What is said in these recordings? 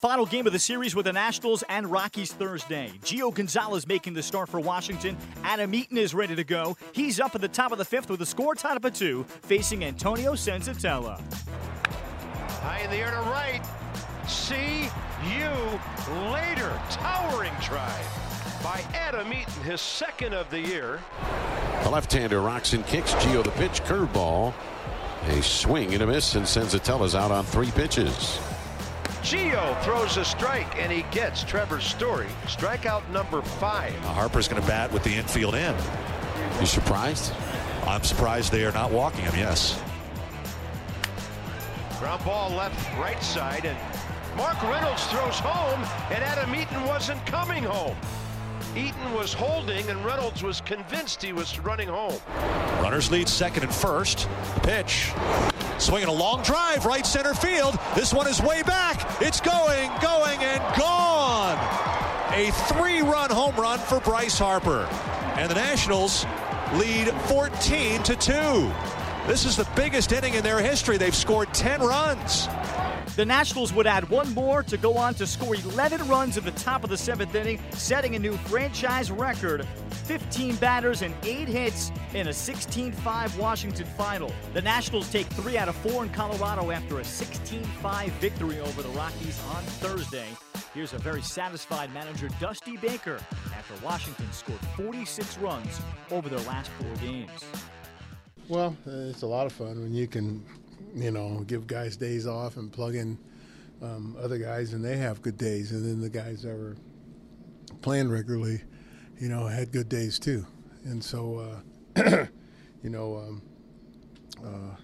Final game of the series with the Nationals and Rockies Thursday. Gio Gonzalez making the start for Washington. Adam Eaton is ready to go. He's up at the top of the fifth with a score tied up at two, facing Antonio Senzatela. High in the air to right. See you later. Towering try by Adam Eaton, his second of the year. The left-hander rocks and kicks. Gio the pitch, curveball. A swing and a miss, and Senzatela's out on three pitches. Gio throws a strike, and he gets Trevor Story. Strikeout number five. Now Harper's going to bat with the infield in. You surprised? I'm surprised they are not walking him, yes. Ground ball left, right side, and Mark Reynolds throws home, and Adam Eaton wasn't coming home. Eaton was holding, and Reynolds was convinced he was running home. Runners lead second and first. Pitch. Swinging a long drive, right center field. This one is way back. It's going, going, and gone. A three run home run for Bryce Harper. And the Nationals lead 14 to 2. This is the biggest inning in their history. They've scored 10 runs. The Nationals would add one more to go on to score 11 runs at the top of the seventh inning, setting a new franchise record 15 batters and 8 hits in a 16 5 Washington final. The Nationals take 3 out of 4 in Colorado after a 16 5 victory over the Rockies on Thursday. Here's a very satisfied manager, Dusty Baker, after Washington scored 46 runs over their last four games. Well, it's a lot of fun when you can you know, give guys days off and plug in um, other guys, and they have good days. And then the guys that were playing regularly, you know, had good days too. And so, uh, you know, um, uh,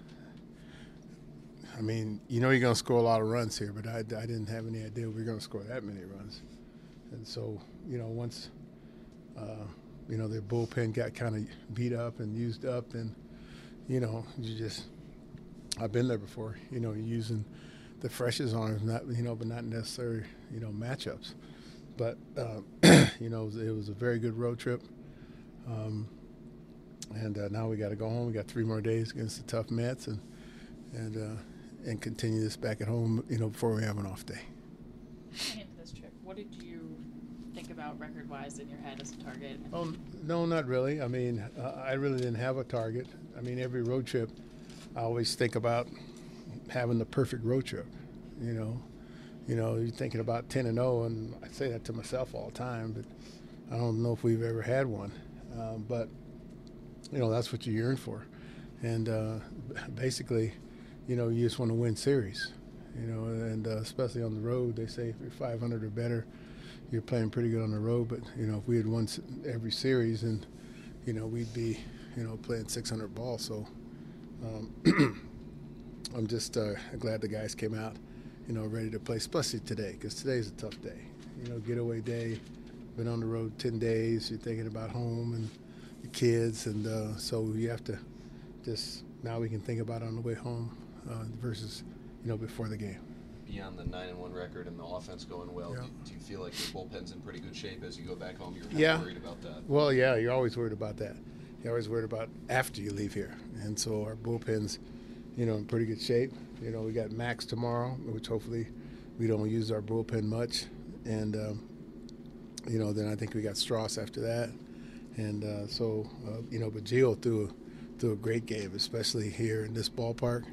I mean, you know, you're going to score a lot of runs here, but I, I didn't have any idea we were going to score that many runs. And so, you know, once, uh, you know, their bullpen got kind of beat up and used up, then, you know, you just I've been there before. You know, using the freshest arms, not you know, but not necessarily you know matchups. But uh, you know, it was, it was, a very good road trip. Um, and uh, now we got to go home. We got three more days against the tough Mets, and and uh, and continue this back at home. You know, before we have an off day. Into this trip, what did you think about record-wise in your head as a target? Oh no, not really. I mean, uh, I really didn't have a target. I mean, every road trip I always think about having the perfect road trip. You know, you know, you're thinking about 10 and 0, and I say that to myself all the time, but I don't know if we've ever had one. Um, but you know, that's what you yearn for, and uh, basically, you know, you just want to win series. You know, and uh, especially on the road, they say if you're 500 or better, you're playing pretty good on the road. But you know, if we had won every series, and you know, we'd be, you know, playing 600 ball. So um, I'm just uh, glad the guys came out, you know, ready to play, especially today, because today's a tough day. You know, getaway day. Been on the road 10 days. You're thinking about home and the kids, and uh, so you have to just now we can think about on the way home uh, versus, you know, before the game. Beyond the nine and one record and the offense going well, yeah. do, do, you feel like your bullpen's in pretty good shape as you go back home? You're yeah. worried about that. Well, yeah, you're always worried about that you're always worried about after you leave here. And so our bullpen's, you know, in pretty good shape. You know, we got Max tomorrow, which hopefully we don't use our bullpen much. And, um, you know, then I think we got Stras after that. And uh, so, uh, you know, but Gio threw threw a great game, especially here in this ballpark.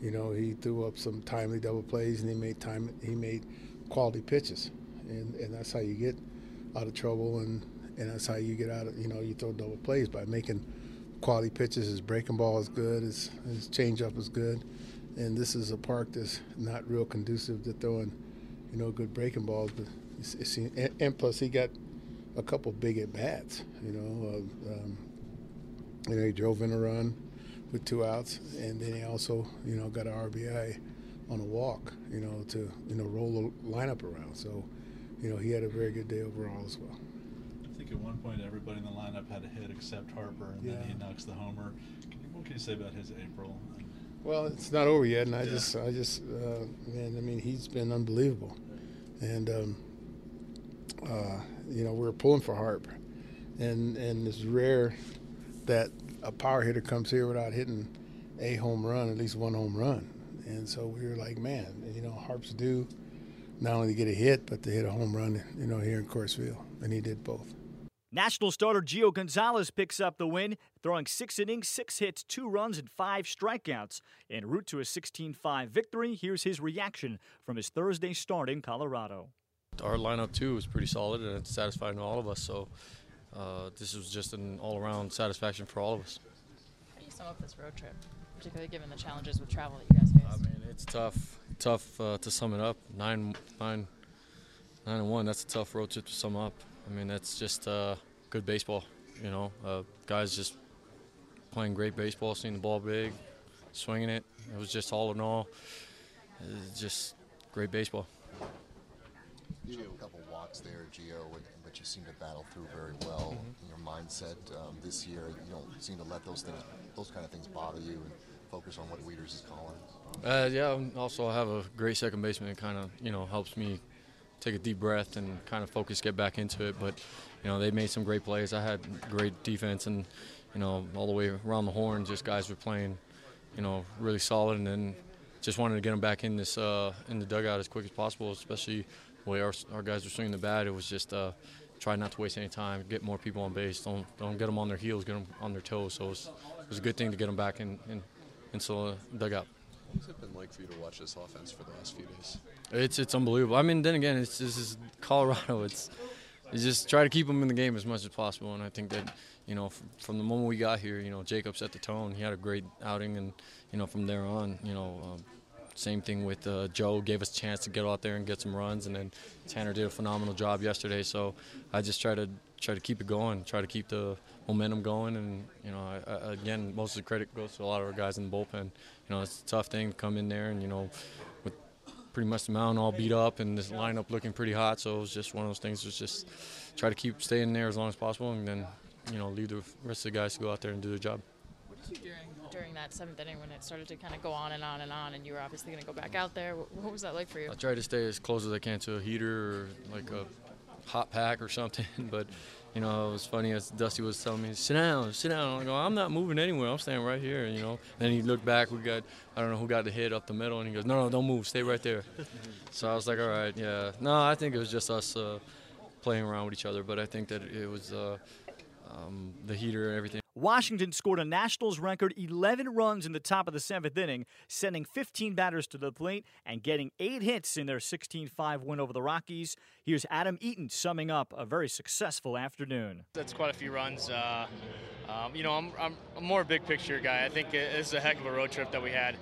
You know, he threw up some timely double plays and he made time. He made quality pitches, and, and that's how you get out of trouble and and that's how you get out of you know you throw double plays by making quality pitches. His breaking ball is good. His his changeup is good, and this is a park that's not real conducive to throwing, you know, good breaking balls. But it's, it's, and, and, plus he got a couple big at bats. You know, uh, um, you know he drove in a run with two outs, and then he also you know got an RBI on a walk, you know, to you know roll the lineup around. So, you know, he had a very good day overall as well. Think at one point everybody in the lineup had a hit except Harper, and Yeah. then he knocks the homer. Can you, what can you say about his April? Well, it's not over yet, and I Yeah. just, I just, uh, man, I mean, he's been unbelievable, and um, uh, you know, we're pulling for Harp, and and it's rare that a power hitter comes here without hitting a home run, at least one home run, and so we were like, man, you know, Harp's due not only to get a hit, but to hit a home run, you know, here in Coors Field, and he did both. National starter Gio Gonzalez picks up the win, throwing six innings, six hits, two runs, and five strikeouts. En route to a 16 5 victory, here's his reaction from his Thursday start in Colorado. Our lineup, too, was pretty solid and it's satisfying to all of us. So uh, this was just an all around satisfaction for all of us. How do you sum up this road trip, particularly given the challenges with travel that you guys faced? I mean, it's tough, tough uh, to sum it up. Nine, nine, nine and one. That's a tough road trip to sum up. I mean, that's just uh, good baseball. You know, uh, guys just playing great baseball, seeing the ball big, swinging it. It was just all in all, uh, just great baseball. You have a couple walks there, Gio, but you seem to battle through very well. Mm-hmm. Your mindset um, this year, you don't seem to let those things, those kind of things bother you, and focus on what Wieters is calling. Uh, yeah, also I have a great second baseman that kind of you know helps me take a deep breath and kind of focus, get back into it. But you know they made some great plays. I had great defense and you know all the way around the horn, just guys were playing you know really solid, and then just wanted to get them back in this uh, in the dugout as quick as possible, especially the way our, our guys were swinging the bat. It was just uh, try not to waste any time, get more people on base, don't don't get them on their heels, get them on their toes. So it was, it was a good thing to get them back in, in into the dugout. What's it been like for you to watch this offense for the last few days? It's it's unbelievable. I mean, then again, it's this is Colorado. It's just try to keep them in the game as much as possible, and I think that you know from, from the moment we got here, you know, Jacob set the tone. He had a great outing, and you know from there on, you know. Um, same thing with uh, Joe gave us a chance to get out there and get some runs, and then Tanner did a phenomenal job yesterday. So I just try to try to keep it going, try to keep the momentum going, and you know, I, I, again, most of the credit goes to a lot of our guys in the bullpen. You know, it's a tough thing to come in there, and you know, with pretty much the mound all beat up and this lineup looking pretty hot. So it was just one of those things. Was just try to keep staying there as long as possible, and then you know, leave the rest of the guys to go out there and do their job. What did you during during that seventh inning when it started to kind of go on and on and on, and you were obviously going to go back out there? What, was that like for you? I try to stay as close as I can to a heater or like a hot pack or something. But you know, it was funny as Dusty was telling me, "Sit down, sit down." I go, "I'm not moving anywhere. I'm staying right here." You know. Then he looked back. We got I don't know who got the hit up the middle, and he goes, "No, no, don't move. Stay right there." so I was like, "All right, yeah." No, I think it was just us uh, playing around with each other. But I think that it was uh, um, the heater and everything. Washington scored a Nationals record 11 runs in the top of the seventh inning, sending 15 batters to the plate and getting eight hits in their 16 5 win over the Rockies. Here's Adam Eaton summing up a very successful afternoon. That's quite a few runs. Uh, um, you know, I'm, I'm, I'm more big picture guy. I think it's a heck of a road trip that we had.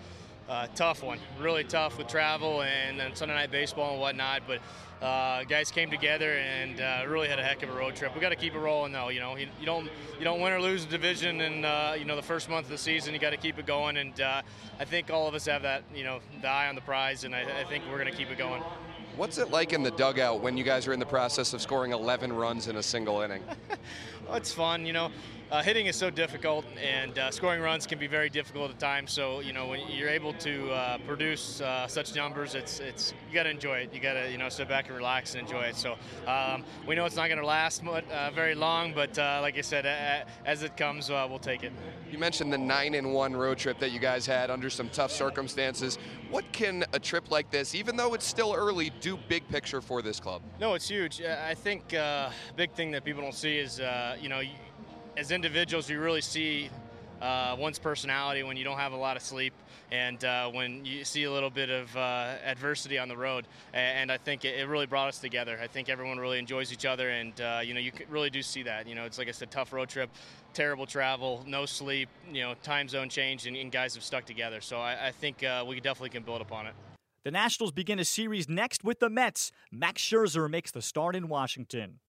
Uh, tough one, really tough with travel and then Sunday night baseball and whatnot. But uh, guys came together and uh, really had a heck of a road trip. We got to keep it rolling though. You know, you, you, don't you don't win or lose a division in uh, you know the first month of the season. You got to keep it going, and uh, I think all of us have that you know the eye on the prize, and I, I think we're going to keep it going. What's it like in the dugout when you guys are in the process of scoring 11 runs in a single inning? well, it's fun, you know. Uh, hitting is so difficult, and uh, scoring runs can be very difficult at times. So, you know, when you're able to uh, produce uh, such numbers, it's it's you got to enjoy it. You got to you know sit back and relax and enjoy it. So, um, we know it's not going to last uh, very long, but uh, like I said, as it comes, we'll take it. You mentioned the nine and one road trip that you guys had under some tough circumstances. What can a trip like this, even though it's still early, do big picture for this club? No, it's huge. I think big thing that people don't see is you know as individuals, you really see uh, one's personality when you don't have a lot of sleep and uh, when you see a little bit of uh, adversity on the road. And I think it really brought us together. I think everyone really enjoys each other, and uh, you know you really do see that. You know, it's like I said, tough road trip, terrible travel, no sleep, you know, time zone change, and, and guys have stuck together. So I, I think uh, we definitely can build upon it. The Nationals begin a series next with the Mets. Max Scherzer makes the start in Washington.